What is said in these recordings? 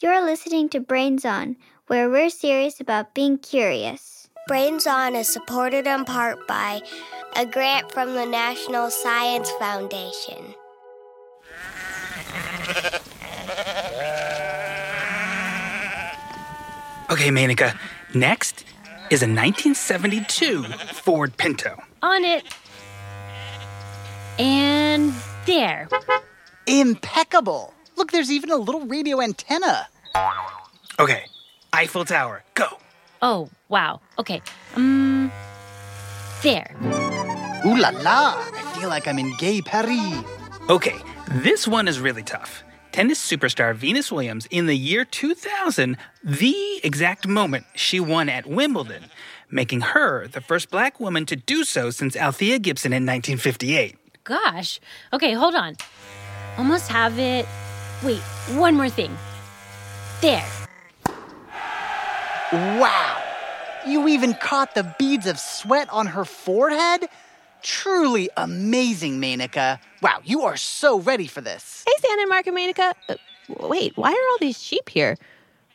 You're listening to Brains On, where we're serious about being curious. Brains On is supported in part by a grant from the National Science Foundation. Okay, Menaka. Next is a 1972 Ford Pinto. On it. And there. Impeccable. Look, there's even a little radio antenna. Okay, Eiffel Tower, go. Oh, wow. Okay. Um, there. Ooh la la. I feel like I'm in Gay Paris. Okay, this one is really tough. Tennis superstar Venus Williams, in the year 2000, the exact moment she won at Wimbledon, making her the first black woman to do so since Althea Gibson in 1958. Gosh. Okay, hold on. Almost have it. Wait, one more thing. There. Wow. You even caught the beads of sweat on her forehead? Truly amazing, Menaka. Wow, you are so ready for this. Hey, Sanden and Marc and Menaka. Uh, wait, why are all these sheep here?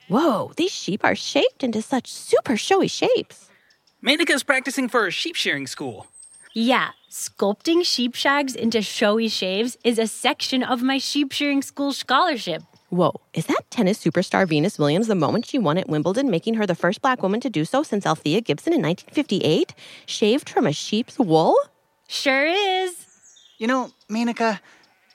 Whoa, these sheep are shaped into such super showy shapes. Menaka's practicing for a sheep shearing school. Yeah, sculpting sheep shags into showy shaves is a section of my sheep shearing school scholarship. Whoa, is that tennis superstar Venus Williams the moment she won at Wimbledon, making her the first black woman to do so since Althea Gibson in 1958? Shaved from a sheep's wool? Sure is. You know, Menaka,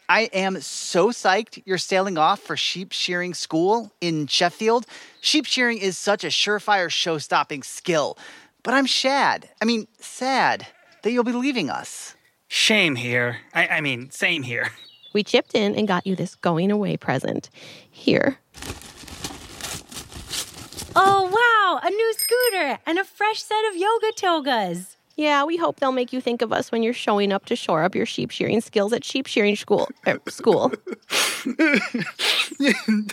I am so psyched you're sailing off for sheep shearing school in Sheffield. Sheep shearing is such a surefire show stopping skill. But I'm shad. I mean, sad that you'll be leaving us. Shame here. I, I mean, same here. We chipped in and got you this going away present. Here. Oh, wow, a new scooter and a fresh set of yoga togas. Yeah, we hope they'll make you think of us when you're showing up to shore up your sheep shearing skills at sheep shearing school. Er, school.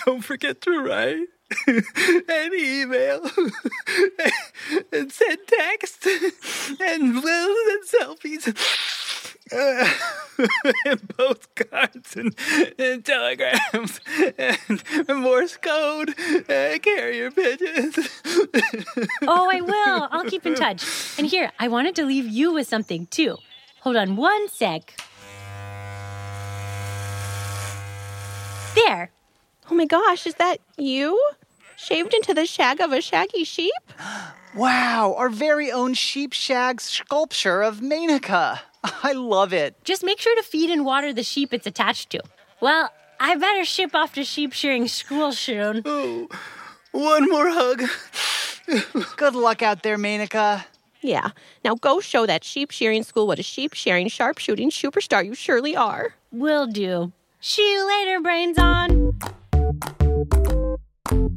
Don't forget to write and email and send text and wills and selfies uh, and postcards and, and telegrams and Morse code and carrier pigeons. Oh, I will. I'll keep in touch. And here, I wanted to leave you with something too. Hold on one sec. There. Oh my gosh, is that you? Shaved into the shag of a shaggy sheep? Wow, our very own sheep shag sculpture of Menaka. I love it. Just make sure to feed and water the sheep it's attached to. Well, I better ship off to sheep shearing school soon. Oh, one more hug. Good luck out there, Menaka. Yeah. Now go show that sheep shearing school what a sheep shearing, sharpshooting superstar you surely are. Will do. See you later, brains on. You're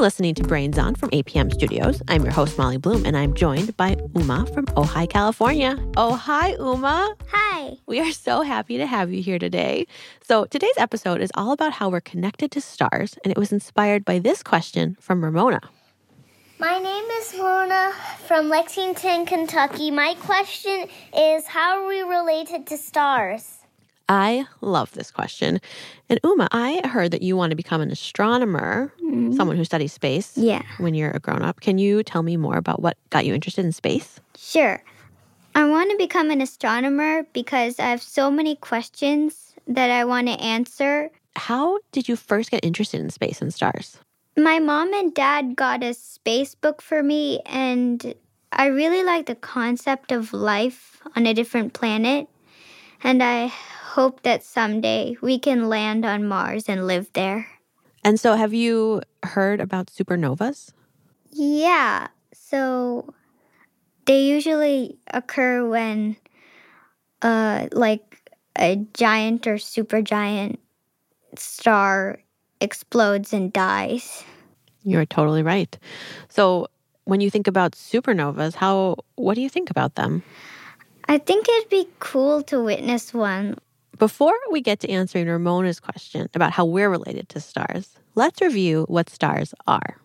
listening to Brains On from APM Studios. I'm your host, Molly Bloom, and I'm joined by Uma from Ojai, California. Oh, hi, Uma. Hi. We are so happy to have you here today. So, today's episode is all about how we're connected to stars, and it was inspired by this question from Ramona. My name is Luna from Lexington, Kentucky. My question is How are we related to stars? I love this question. And Uma, I heard that you want to become an astronomer, mm-hmm. someone who studies space Yeah. when you're a grown up. Can you tell me more about what got you interested in space? Sure. I want to become an astronomer because I have so many questions that I want to answer. How did you first get interested in space and stars? My mom and dad got a space book for me, and I really like the concept of life on a different planet. And I hope that someday we can land on Mars and live there. And so, have you heard about supernovas? Yeah, so they usually occur when, uh, like a giant or supergiant star explodes and dies. You're totally right. So, when you think about supernovas, how what do you think about them? I think it'd be cool to witness one. Before we get to answering Ramona's question about how we're related to stars, let's review what stars are.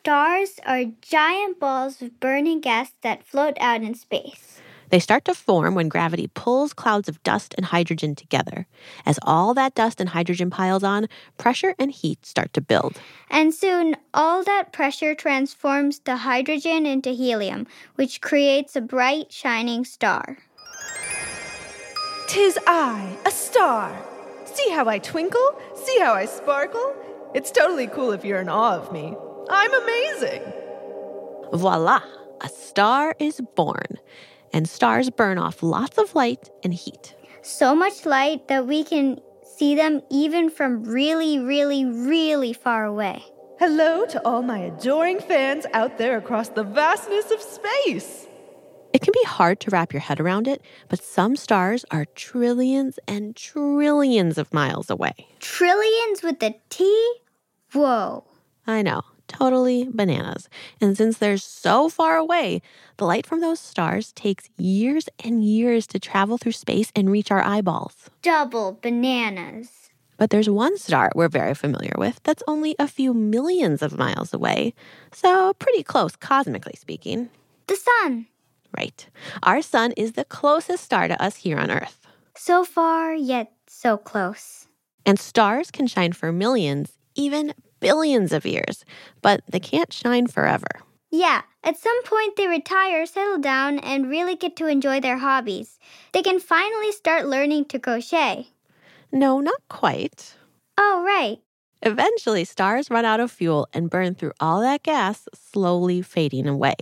Stars are giant balls of burning gas that float out in space. They start to form when gravity pulls clouds of dust and hydrogen together. As all that dust and hydrogen piles on, pressure and heat start to build. And soon, all that pressure transforms the hydrogen into helium, which creates a bright, shining star. Tis I, a star. See how I twinkle? See how I sparkle? It's totally cool if you're in awe of me. I'm amazing. Voila! A star is born. And stars burn off lots of light and heat. So much light that we can see them even from really, really, really far away. Hello to all my adoring fans out there across the vastness of space. It can be hard to wrap your head around it, but some stars are trillions and trillions of miles away. Trillions with a T? Whoa. I know, totally bananas. And since they're so far away, the light from those stars takes years and years to travel through space and reach our eyeballs. Double bananas. But there's one star we're very familiar with that's only a few millions of miles away, so pretty close cosmically speaking. The sun. Right. Our sun is the closest star to us here on Earth. So far, yet so close. And stars can shine for millions, even billions of years, but they can't shine forever. Yeah, at some point they retire, settle down, and really get to enjoy their hobbies. They can finally start learning to crochet. No, not quite. Oh, right. Eventually, stars run out of fuel and burn through all that gas, slowly fading away.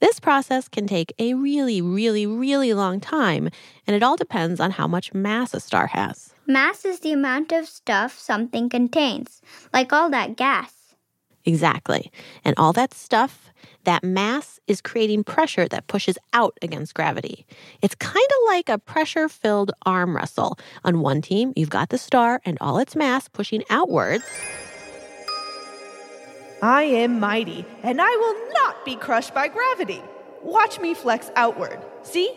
This process can take a really, really, really long time, and it all depends on how much mass a star has. Mass is the amount of stuff something contains, like all that gas. Exactly. And all that stuff, that mass, is creating pressure that pushes out against gravity. It's kind of like a pressure filled arm wrestle. On one team, you've got the star and all its mass pushing outwards. I am mighty, and I will not be crushed by gravity. Watch me flex outward. See?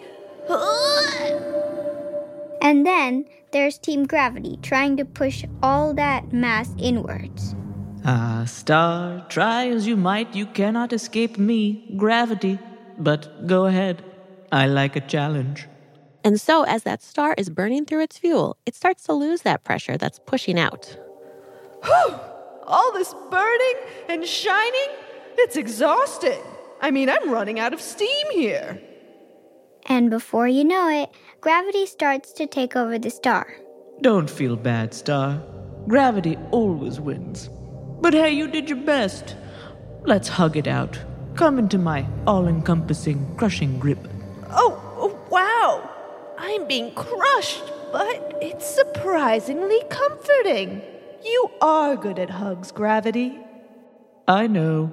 And then there's Team Gravity trying to push all that mass inwards. Ah, star, try as you might, you cannot escape me, gravity. But go ahead. I like a challenge. And so, as that star is burning through its fuel, it starts to lose that pressure that's pushing out. Whew! All this burning and shining? It's exhausting. I mean, I'm running out of steam here. And before you know it, gravity starts to take over the star. Don't feel bad, Star. Gravity always wins. But hey, you did your best. Let's hug it out. Come into my all encompassing, crushing grip. Oh, oh, wow! I'm being crushed, but it's surprisingly comforting. You are good at hugs, Gravity. I know.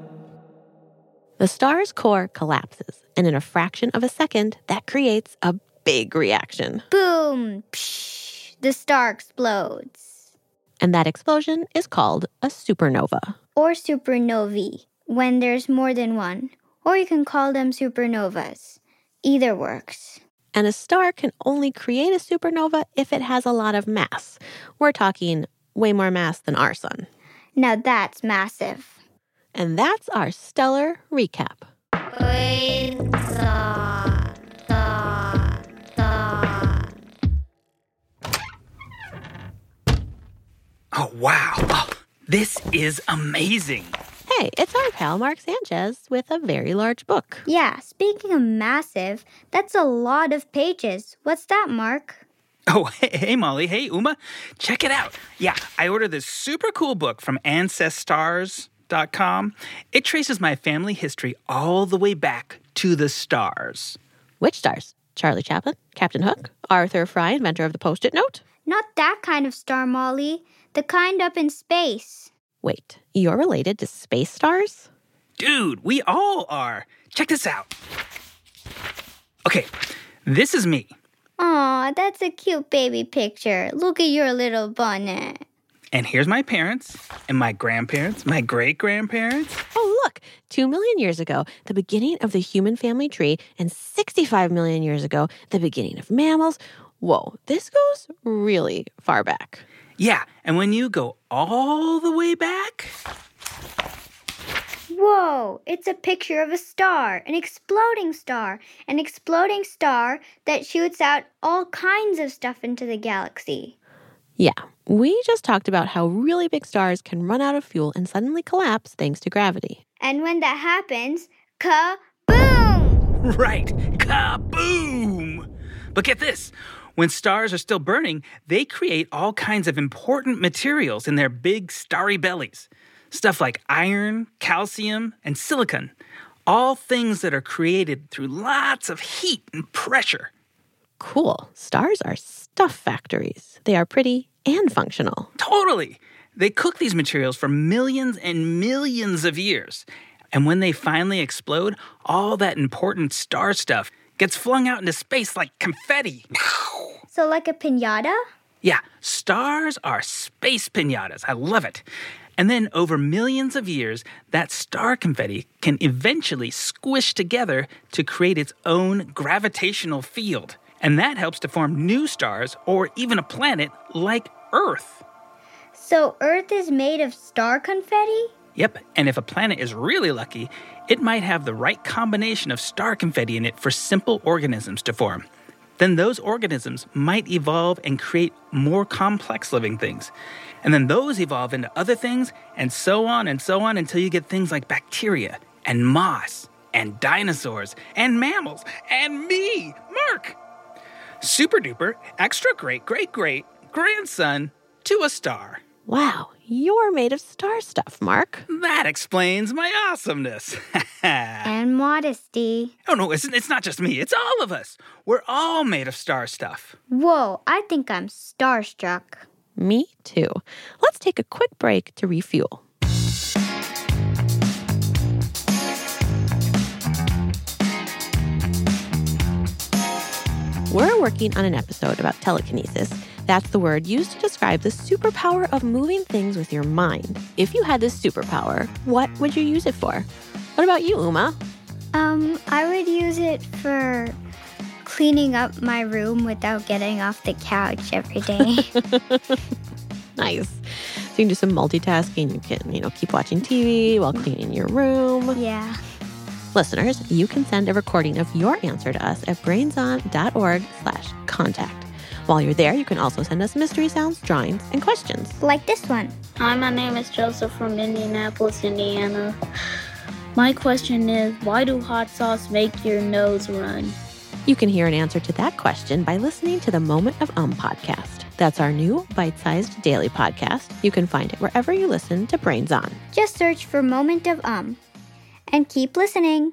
The star's core collapses, and in a fraction of a second, that creates a big reaction. Boom! Psh, the star explodes. And that explosion is called a supernova. Or supernovae, when there's more than one. Or you can call them supernovas. Either works. And a star can only create a supernova if it has a lot of mass. We're talking way more mass than our sun. Now that's massive. And that's our stellar recap. Oh, wow. Oh, this is amazing. Hey, it's our pal Marc Sanchez with a very large book. Yeah, speaking of massive, that's a lot of pages. What's that, Marc? Oh, hey, hey, Molly. Hey, Uma. Check it out. Yeah, I ordered this super cool book from Ancestars.com. It traces my family history all the way back to the stars. Which stars? Charlie Chaplin, Captain Hook, Arthur Fry, inventor of the post it note? Not that kind of star, Molly. The kind up in space. Wait, you're related to space stars? Dude, we all are. Check this out. Okay, this is me. Aw, that's a cute baby picture. Look at your little bonnet. And here's my parents, and my grandparents, my great grandparents. Oh, look, two million years ago, the beginning of the human family tree, and 65 million years ago, the beginning of mammals. Whoa, this goes really far back. Yeah, and when you go all the way back, Whoa, it's a picture of a star, an exploding star, an exploding star that shoots out all kinds of stuff into the galaxy. Yeah, we just talked about how really big stars can run out of fuel and suddenly collapse thanks to gravity. And when that happens, kaboom! Right, kaboom! But get this when stars are still burning, they create all kinds of important materials in their big starry bellies. Stuff like iron, calcium, and silicon. All things that are created through lots of heat and pressure. Cool. Stars are stuff factories. They are pretty and functional. Totally. They cook these materials for millions and millions of years. And when they finally explode, all that important star stuff gets flung out into space like confetti. So, like a pinata? Yeah, stars are space pinatas. I love it. And then over millions of years, that star confetti can eventually squish together to create its own gravitational field. And that helps to form new stars or even a planet like Earth. So, Earth is made of star confetti? Yep, and if a planet is really lucky, it might have the right combination of star confetti in it for simple organisms to form then those organisms might evolve and create more complex living things. And then those evolve into other things, and so on and so on until you get things like bacteria and moss and dinosaurs and mammals and me, Marc. Super duper, extra great, great, great grandson to a star. Wow, you're made of star stuff, Marc. That explains my awesomeness. and modesty. Oh, no, it's, it's not just me, it's all of us. We're all made of star stuff. Whoa, I think I'm starstruck. Me too. Let's take a quick break to refuel. We're working on an episode about telekinesis that's the word used to describe the superpower of moving things with your mind. If you had this superpower, what would you use it for? What about you, Uma? Um, I would use it for cleaning up my room without getting off the couch every day. nice. So you can do some multitasking. You can, you know, keep watching TV while cleaning your room. Yeah. Listeners, you can send a recording of your answer to us at brainson.org slash contact. While you're there, you can also send us mystery sounds, drawings, and questions. Like this one. Hi, my name is Joseph from Indianapolis, Indiana. My question is why do hot sauce make your nose run? You can hear an answer to that question by listening to the Moment of Um podcast. That's our new bite sized daily podcast. You can find it wherever you listen to Brains On. Just search for Moment of Um and keep listening.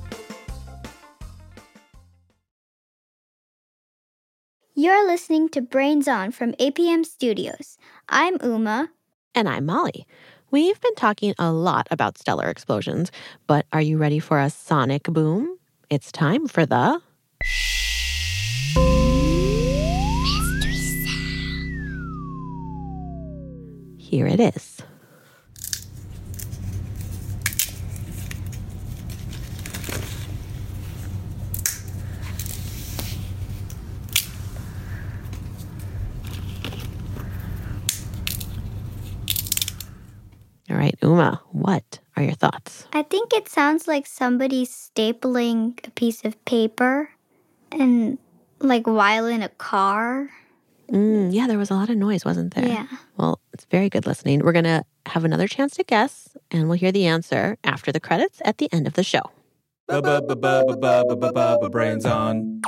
You're listening to Brains On from APM Studios. I'm Uma. And I'm Molly. We've been talking a lot about stellar explosions, but are you ready for a sonic boom? It's time for the. Mystery sound. Here it is. All right, Uma, what are your thoughts? I think it sounds like somebody stapling a piece of paper and like while in a car. Mm, yeah, there was a lot of noise, wasn't there? Yeah. Well, It's very good listening. We're going to have another chance to guess, and we'll hear the answer after the credits at the end of the show. Brains on.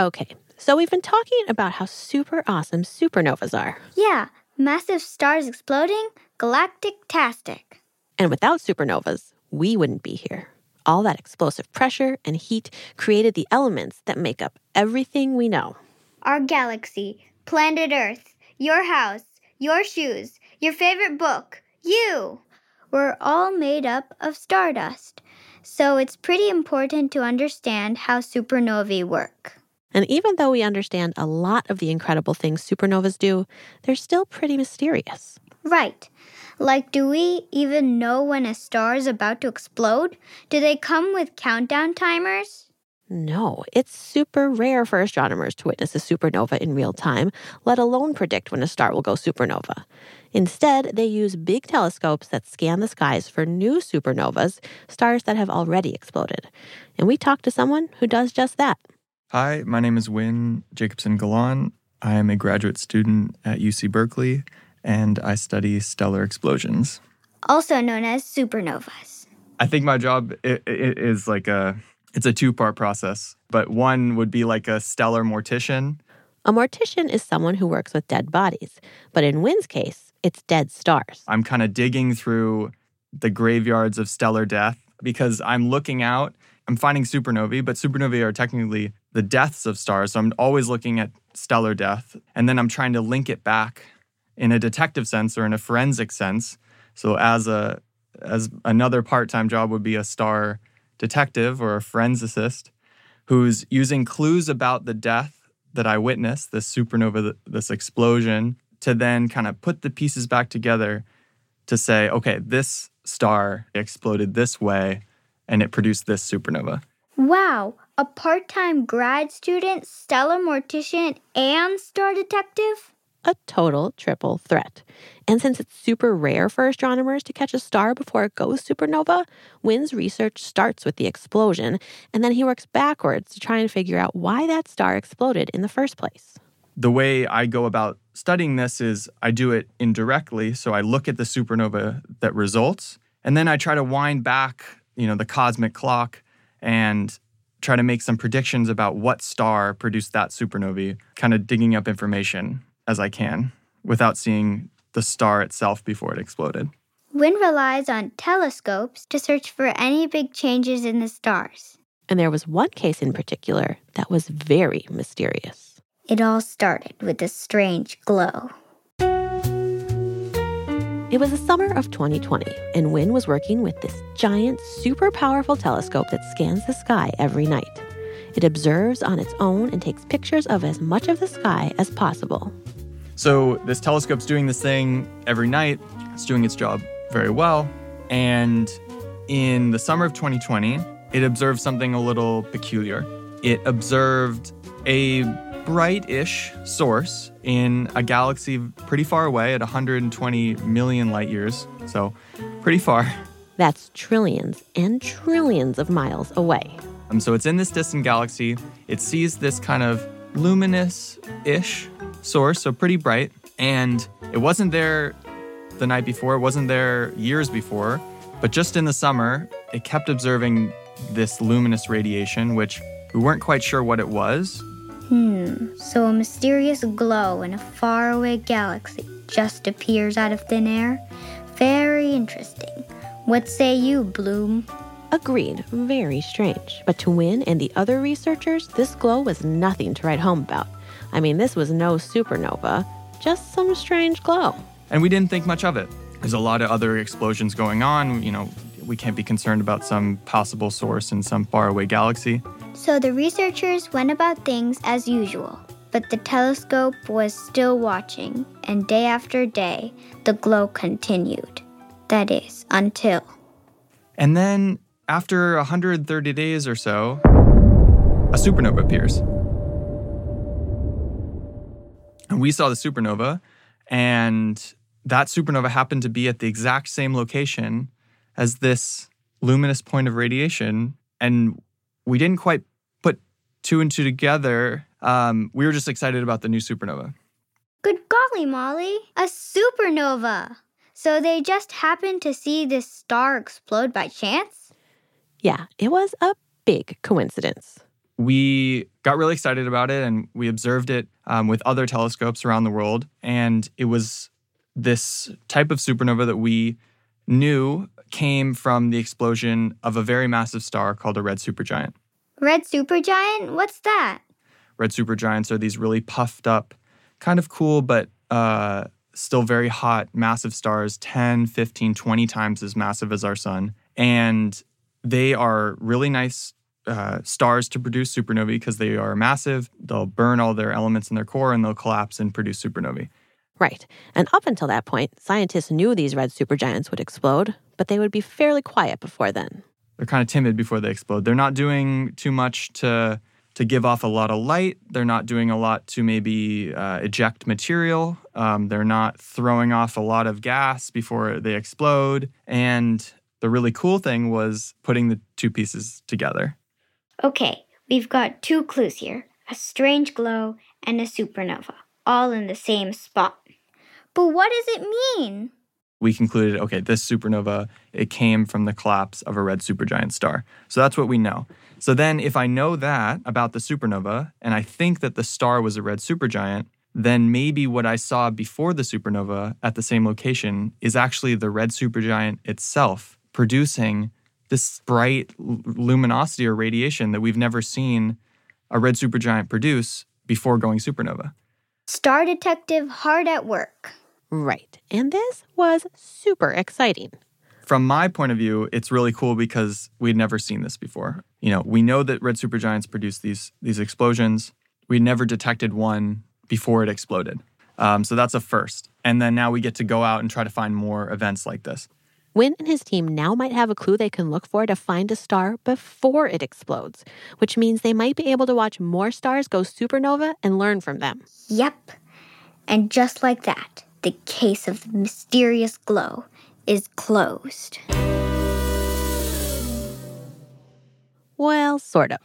Okay, so we've been talking about how super awesome supernovas are. Yeah, massive stars exploding, galactic-tastic. And without supernovas, we wouldn't be here. All that explosive pressure and heat created the elements that make up everything we know. Our galaxy, planet Earth, your house, your shoes, your favorite book, you. We're all made up of stardust. So it's pretty important to understand how supernovae work. And even though we understand a lot of the incredible things supernovas do, they're still pretty mysterious. Right. Like, do we even know when a star is about to explode? Do they come with countdown timers? No, it's super rare for astronomers to witness a supernova in real time, let alone predict when a star will go supernova. Instead, they use big telescopes that scan the skies for new supernovas, stars that have already exploded. And we talked to someone who does just that. Hi, my name is Wynn Jacobson Galan. I am a graduate student at UC Berkeley, and I study stellar explosions. Also known as supernovas. I think my job i- i- is like a it's a two-part process, but one would be like a stellar mortician. A mortician is someone who works with dead bodies, but in Wynn's case, it's dead stars. I'm kind of digging through the graveyards of stellar death because I'm looking out, I'm finding supernovae, but supernovae are technically the deaths of stars. So I'm always looking at stellar death. And then I'm trying to link it back in a detective sense or in a forensic sense. So as a as another part-time job would be a star detective or a forensicist who's using clues about the death that I witnessed, this supernova, this explosion, to then kind of put the pieces back together to say, okay, this star exploded this way and it produced this supernova. Wow, a part time grad student, stellar mortician, and star detective? A total triple threat. And since it's super rare for astronomers to catch a star before it goes supernova, Wynn's research starts with the explosion, and then he works backwards to try and figure out why that star exploded in the first place. The way I go about studying this is I do it indirectly. So I look at the supernova that results, and then I try to wind back, you know, the cosmic clock and try to make some predictions about what star produced that supernovae, kind of digging up information as I can without seeing the star itself before it exploded. Wynn relies on telescopes to search for any big changes in the stars. And there was one case in particular that was very mysterious. It all started with a strange glow. It was the summer of 2020, and Wynn was working with this giant, super powerful telescope that scans the sky every night. It observes on its own and takes pictures of as much of the sky as possible. So this telescope's doing this thing every night. It's doing its job very well. And in the summer of 2020, it observed something a little peculiar. It observed a bright-ish source in a galaxy pretty far away at 120 million light years. So pretty far. That's trillions and trillions of miles away. Um, so it's in this distant galaxy. It sees this kind of luminous ish source, so pretty bright. And it wasn't there the night before, it wasn't there years before. But just in the summer, it kept observing this luminous radiation, which we weren't quite sure what it was. Hmm, so a mysterious glow in a faraway galaxy just appears out of thin air? Very interesting. What say you, Bloom? Agreed, very strange. But to Wynn and the other researchers, this glow was nothing to write home about. I mean, this was no supernova, just some strange glow. And we didn't think much of it. There's a lot of other explosions going on. You know, we can't be concerned about some possible source in some faraway galaxy. So the researchers went about things as usual, but the telescope was still watching, and day after day, the glow continued. That is, until. And then, after 130 days or so, a supernova appears. And we saw the supernova, and that supernova happened to be at the exact same location as this luminous point of radiation. And we didn't quite put two and two together. Um, we were just excited about the new supernova. Good golly, Molly, a supernova. So they just happened to see this star explode by chance? Yeah, it was a big coincidence. We got really excited about it and we observed it um, with other telescopes around the world. And it was this type of supernova that we knew came from the explosion of a very massive star called a red supergiant. Red supergiant? What's that? Red supergiants are these really puffed up, kind of cool, but uh, still very hot, massive stars, 10, 15, 20 times as massive as our sun. And they are really nice uh, stars to produce supernovae because they are massive. They'll burn all their elements in their core and they'll collapse and produce supernovae. Right. And up until that point, scientists knew these red supergiants would explode, but they would be fairly quiet before then. They're kind of timid before they explode. They're not doing too much to to give off a lot of light. They're not doing a lot to maybe uh, eject material. Um, they're not throwing off a lot of gas before they explode. And the really cool thing was putting the two pieces together. Okay, we've got two clues here a strange glow and a supernova, all in the same spot. But what does it mean? We concluded, okay, this supernova, it came from the collapse of a red supergiant star. So that's what we know. So then, if I know that about the supernova, and I think that the star was a red supergiant, then maybe what I saw before the supernova at the same location is actually the red supergiant itself producing this bright luminosity or radiation that we've never seen a red supergiant produce before going supernova. Star detective hard at work. Right. And this was super exciting. From my point of view, it's really cool because we'd never seen this before. You know, we know that red supergiants produce these these explosions. We never detected one before it exploded. Um, so that's a first. And then now we get to go out and try to find more events like this. Wynn and his team now might have a clue they can look for to find a star before it explodes, which means they might be able to watch more stars go supernova and learn from them. Yep. And just like that, the case of the mysterious glow is closed. Well, sort of.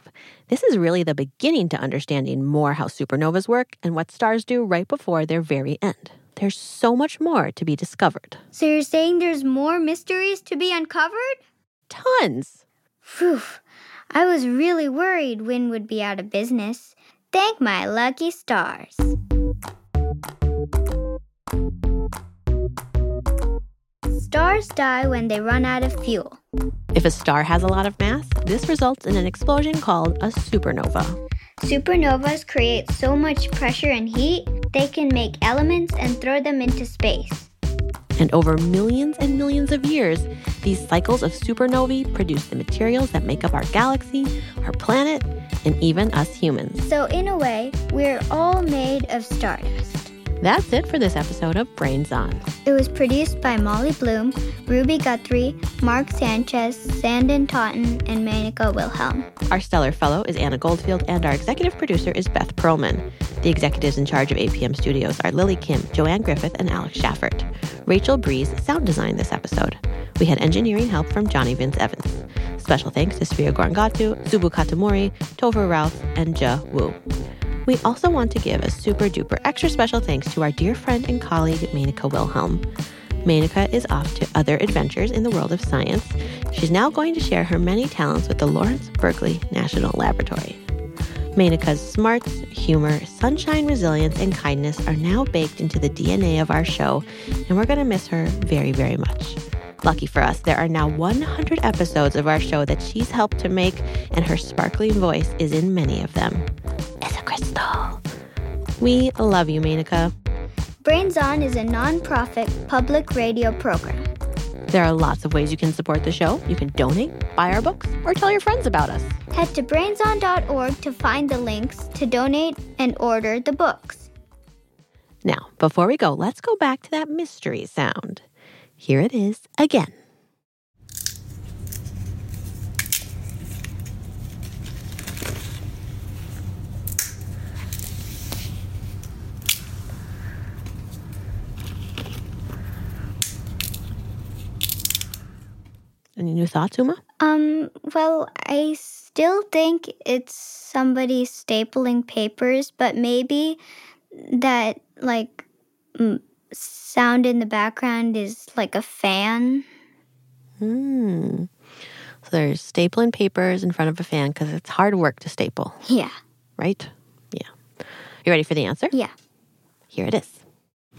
This is really the beginning to understanding more how supernovas work and what stars do right before their very end. There's so much more to be discovered. So you're saying there's more mysteries to be uncovered? Tons. Phew. I was really worried Wynn would be out of business. Thank my lucky stars. Stars die when they run out of fuel. If a star has a lot of mass, this results in an explosion called a supernova. Supernovas create so much pressure and heat, they can make elements and throw them into space. And over millions and millions of years, these cycles of supernovae produce the materials that make up our galaxy, our planet, and even us humans. So, in a way, we're all made of stardust. That's it for this episode of Brains On. It was produced by Molly Bloom, Ruby Guthrie, Marc Sanchez, Sanden Totten, and Menaka Wilhelm. Our stellar fellow is Anna Goldfield, and our executive producer is Beth Perlman. The executives in charge of APM Studios are Lily Kim, Joanne Griffith, and Alex Schaffert. Rachel Breeze sound designed this episode. We had engineering help from Johnny Vince Evans. Special thanks to Sfia Gorangatu, Subu Katamori, Topher Ralph, and Ja Wu. We also want to give a super duper extra special thanks to our dear friend and colleague, Menaka Wilhelm. Menaka is off to other adventures in the world of science. She's now going to share her many talents with the Lawrence Berkeley National Laboratory. Menaka's smarts, humor, sunshine, resilience, and kindness are now baked into the DNA of our show, and we're going to miss her very, very much. Lucky for us, there are now 100 episodes of our show that she's helped to make, and her sparkling voice is in many of them. Crystal. We love you, Menaka. Brains On is a non-profit public radio program. There are lots of ways you can support the show. You can donate, buy our books, or tell your friends about us. Head to brainson.org to find the links to donate and order the books. Now, before we go, let's go back to that mystery sound. Here it is again. Any new thoughts, Uma? Um, well, I still think it's somebody stapling papers, but maybe that like sound in the background is like a fan. Hmm. So there's stapling papers in front of a fan because it's hard work to staple, Yeah. right? Yeah. You ready for the answer? Yeah. Here it is.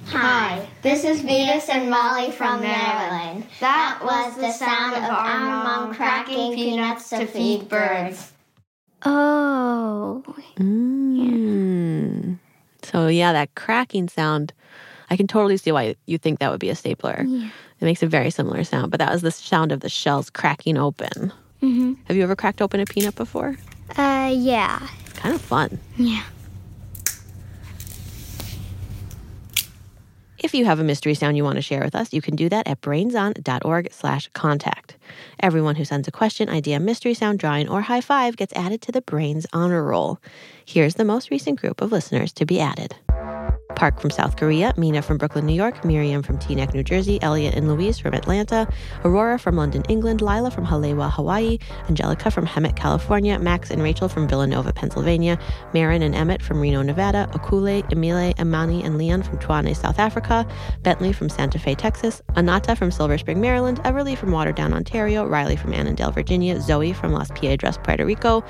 Hi, this is Venus and Molly from Maryland. That was the sound of our mom cracking peanuts to feed birds. Oh. Mm. So yeah, that cracking sound. I can totally see why you think that would be a stapler. Yeah. It makes a very similar sound, but that was the sound of the shells cracking open. Mm-hmm. Have you ever cracked open a peanut before? Uh, yeah. It's kind of fun. Yeah. If you have a mystery sound you want to share with us, you can do that at brainson.org slash contact. Everyone who sends a question, idea, mystery sound, drawing, or high five gets added to the Brains Honor Roll. Here's the most recent group of listeners to be added. Park from South Korea, Mina from Brooklyn, New York, Miriam from Teaneck, New Jersey, Elliot and Louise from Atlanta, Aurora from London, England, Lila from Haleiwa, Hawaii, Angelica from Hemet, California, Max and Rachel from Villanova, Pennsylvania, Marin and Emmett from Reno, Nevada, Akule, Emile, Amani, and Leon from Tuane, South Africa, Bentley from Santa Fe, Texas, Anata from Silver Spring, Maryland, Everly from Waterdown, Ontario, Riley from Annandale, Virginia, Zoe from Las Piedras, Puerto Rico,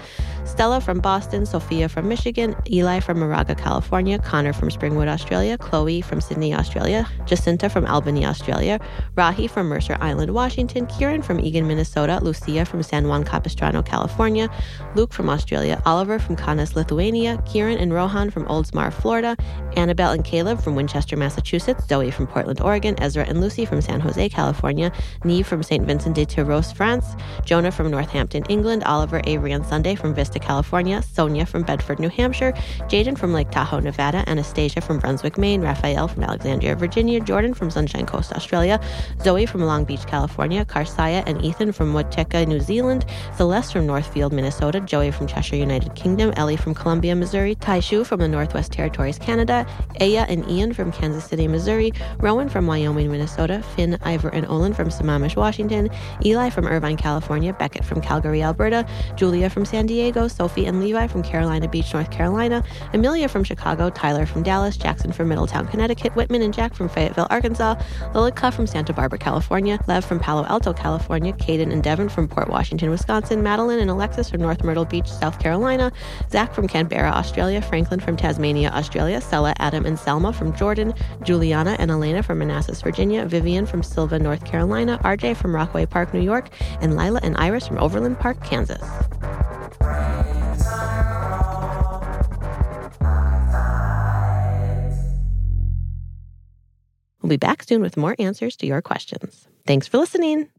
Stella from Boston, Sophia from Michigan, Eli from Moraga, California, Connor from Springwood, Australia, Chloe from Sydney, Australia, Jacinta from Albany, Australia, Rahi from Mercer Island, Washington, Kieran from Eagan, Minnesota, Lucia from San Juan Capistrano, California, Luke from Australia, Oliver from Kaunas, Lithuania, Kieran and Rohan from Oldsmar, Florida, Annabelle and Caleb from Winchester, Massachusetts, Zoe from Portland, Oregon, Ezra and Lucy from San Jose, California, Neve from St. Vincent de Tyros, France, Jonah from Northampton, England, Oliver Avery and Sunday from Vista, California, Sonia from Bedford, New Hampshire, Jaden from Lake Tahoe, Nevada, Anastasia from Brunswick, Maine, Raphael from Alexandria, Virginia, Jordan from Sunshine Coast, Australia, Zoe from Long Beach, California, Karsaya and Ethan from Wateka, New Zealand, Celeste from Northfield, Minnesota, Joey from Cheshire, United Kingdom, Ellie from Columbia, Missouri, Taishu from the Northwest Territories, Canada, Aya and Ian from Kansas City, Missouri, Rowan from Wyoming, Minnesota, Finn, Ivor, and Olin from Sammamish, Washington, Eli from Irvine, California, Beckett from Calgary, Alberta, Julia from San Diego, Sophie and Levi from Carolina Beach, North Carolina, Amelia from Chicago, Tyler from Dallas, Jackson from Middletown, Connecticut, Whitman and Jack from Fayetteville, Arkansas, Lilika from Santa Barbara, California, Lev from Palo Alto, California, Caden and Devin from Port Washington, Wisconsin, Madeline and Alexis from North Myrtle Beach, South Carolina, Zach from Canberra, Australia, Franklin from Tasmania, Australia, Sella, Adam and Selma from Jordan, Juliana and Elena from Manassas, Virginia, Vivian from Sylva, North Carolina, RJ from Rockaway Park, New York, and Lila and Iris from Overland Park, Kansas. We'll be back soon with more answers to your questions. Thanks for listening.